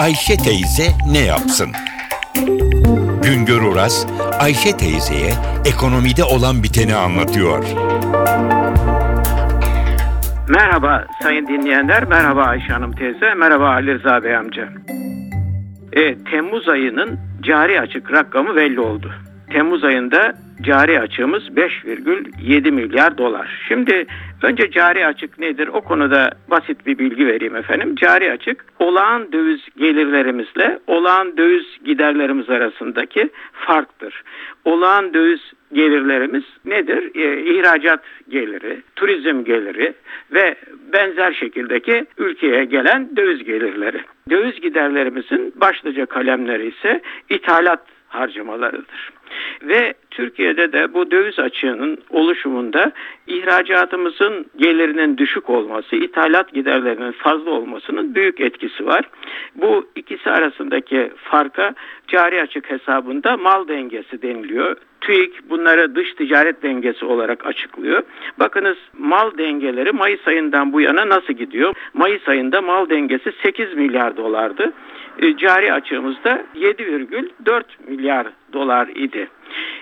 Ayşe teyze ne yapsın? Güngör Oras, Ayşe teyzeye ekonomide olan biteni anlatıyor. Merhaba sayın dinleyenler, merhaba Ayşe Hanım teyze, merhaba Ali Rıza Bey amca. E, Temmuz ayının cari açık rakamı belli oldu. Temmuz ayında cari açığımız 5,7 milyar dolar. Şimdi önce cari açık nedir? O konuda basit bir bilgi vereyim efendim. Cari açık olağan döviz gelirlerimizle olağan döviz giderlerimiz arasındaki farktır. Olağan döviz gelirlerimiz nedir? E, ihracat geliri, turizm geliri ve benzer şekildeki ülkeye gelen döviz gelirleri. Döviz giderlerimizin başlıca kalemleri ise ithalat harcamalarıdır. Ve Türkiye'de de bu döviz açığının oluşumunda ihracatımızın gelirinin düşük olması, ithalat giderlerinin fazla olmasının büyük etkisi var. Bu ikisi arasındaki farka cari açık hesabında mal dengesi deniliyor. TÜİK bunları dış ticaret dengesi olarak açıklıyor. Bakınız mal dengeleri Mayıs ayından bu yana nasıl gidiyor? Mayıs ayında mal dengesi 8 milyar dolardı. E, cari açığımızda 7,4 milyar dolar idi.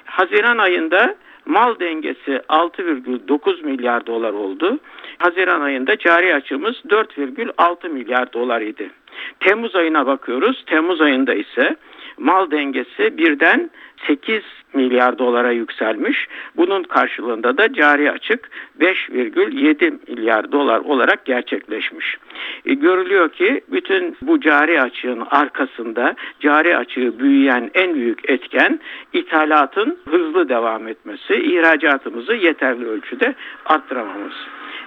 Haziran ayında mal dengesi 6,9 milyar dolar oldu. Haziran ayında cari açığımız 4,6 milyar dolar idi. Temmuz ayına bakıyoruz. Temmuz ayında ise mal dengesi birden 8 milyar dolara yükselmiş. Bunun karşılığında da cari açık 5,7 milyar dolar olarak gerçekleşmiş. E, görülüyor ki bütün bu cari açığın arkasında cari açığı büyüyen en büyük etken ithalatın hızlı devam etmesi, ihracatımızı yeterli ölçüde arttıramamız.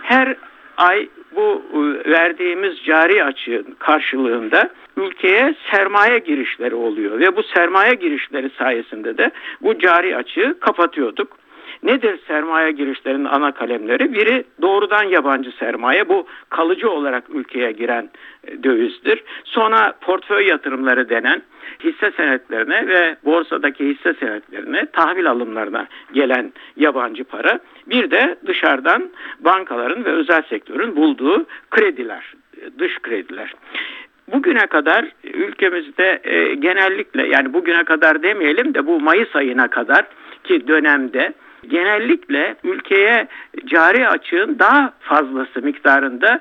Her ay bu e, verdiğimiz cari açığın karşılığında ülkeye sermaye girişleri oluyor ve bu sermaye girişleri sayesinde de bu cari açığı kapatıyorduk. Nedir sermaye girişlerinin ana kalemleri? Biri doğrudan yabancı sermaye. Bu kalıcı olarak ülkeye giren e, dövizdir. Sonra portföy yatırımları denen hisse senetlerine ve borsadaki hisse senetlerine, tahvil alımlarına gelen yabancı para. Bir de dışarıdan bankaların ve özel sektörün bulduğu krediler, e, dış krediler. Bugüne kadar ülkemizde e, genellikle yani bugüne kadar demeyelim de bu Mayıs ayına kadar ki dönemde genellikle ülkeye cari açığın daha fazlası miktarında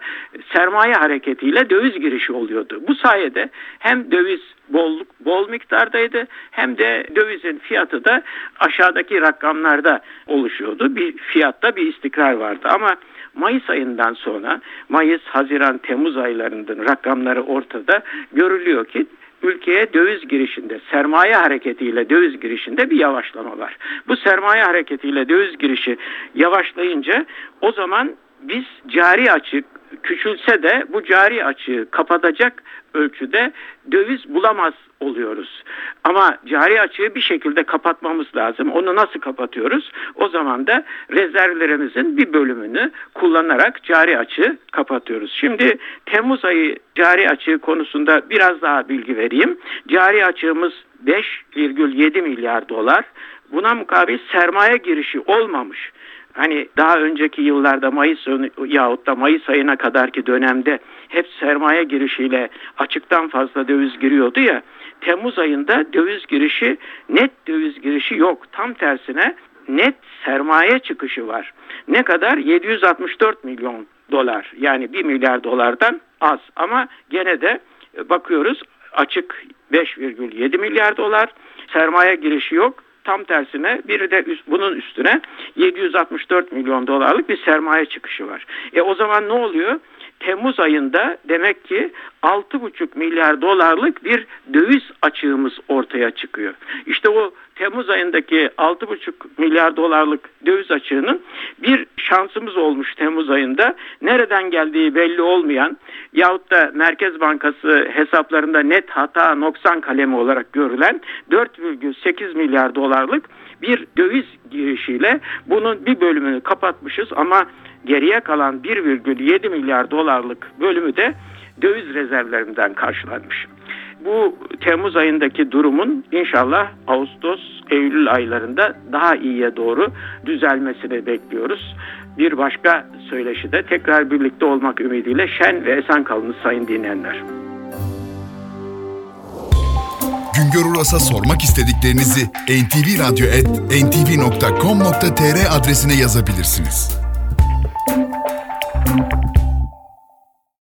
sermaye hareketiyle döviz girişi oluyordu. Bu sayede hem döviz bol, bol miktardaydı hem de dövizin fiyatı da aşağıdaki rakamlarda oluşuyordu. Bir fiyatta bir istikrar vardı ama Mayıs ayından sonra Mayıs, Haziran, Temmuz aylarının rakamları ortada görülüyor ki ülkeye döviz girişinde, sermaye hareketiyle döviz girişinde bir yavaşlama var. Bu sermaye hareketiyle döviz girişi yavaşlayınca o zaman biz cari açık küçülse de bu cari açığı kapatacak ölçüde döviz bulamaz oluyoruz. Ama cari açığı bir şekilde kapatmamız lazım. Onu nasıl kapatıyoruz? O zaman da rezervlerimizin bir bölümünü kullanarak cari açığı kapatıyoruz. Şimdi Temmuz ayı cari açığı konusunda biraz daha bilgi vereyim. Cari açığımız 5,7 milyar dolar. Buna mukabil sermaye girişi olmamış hani daha önceki yıllarda Mayıs yahut da Mayıs ayına kadarki dönemde hep sermaye girişiyle açıktan fazla döviz giriyordu ya Temmuz ayında döviz girişi net döviz girişi yok. Tam tersine net sermaye çıkışı var. Ne kadar? 764 milyon dolar. Yani 1 milyar dolardan az. Ama gene de bakıyoruz açık 5,7 milyar dolar. Sermaye girişi yok tam tersine biri de üst, bunun üstüne 764 milyon dolarlık bir sermaye çıkışı var. E o zaman ne oluyor? Temmuz ayında demek ki 6,5 milyar dolarlık bir döviz açığımız ortaya çıkıyor. İşte o Temmuz ayındaki 6,5 milyar dolarlık döviz açığının bir şansımız olmuş Temmuz ayında. Nereden geldiği belli olmayan yahut da Merkez Bankası hesaplarında net hata noksan kalemi olarak görülen 4,8 milyar dolarlık bir döviz girişiyle bunun bir bölümünü kapatmışız ama geriye kalan 1,7 milyar dolarlık bölümü de döviz rezervlerinden karşılanmış. Bu Temmuz ayındaki durumun inşallah Ağustos, Eylül aylarında daha iyiye doğru düzelmesini bekliyoruz. Bir başka söyleşide tekrar birlikte olmak ümidiyle şen ve esen kalınız sayın dinleyenler. Güngör Uras'a sormak istediklerinizi ntvradio.com.tr adresine yazabilirsiniz.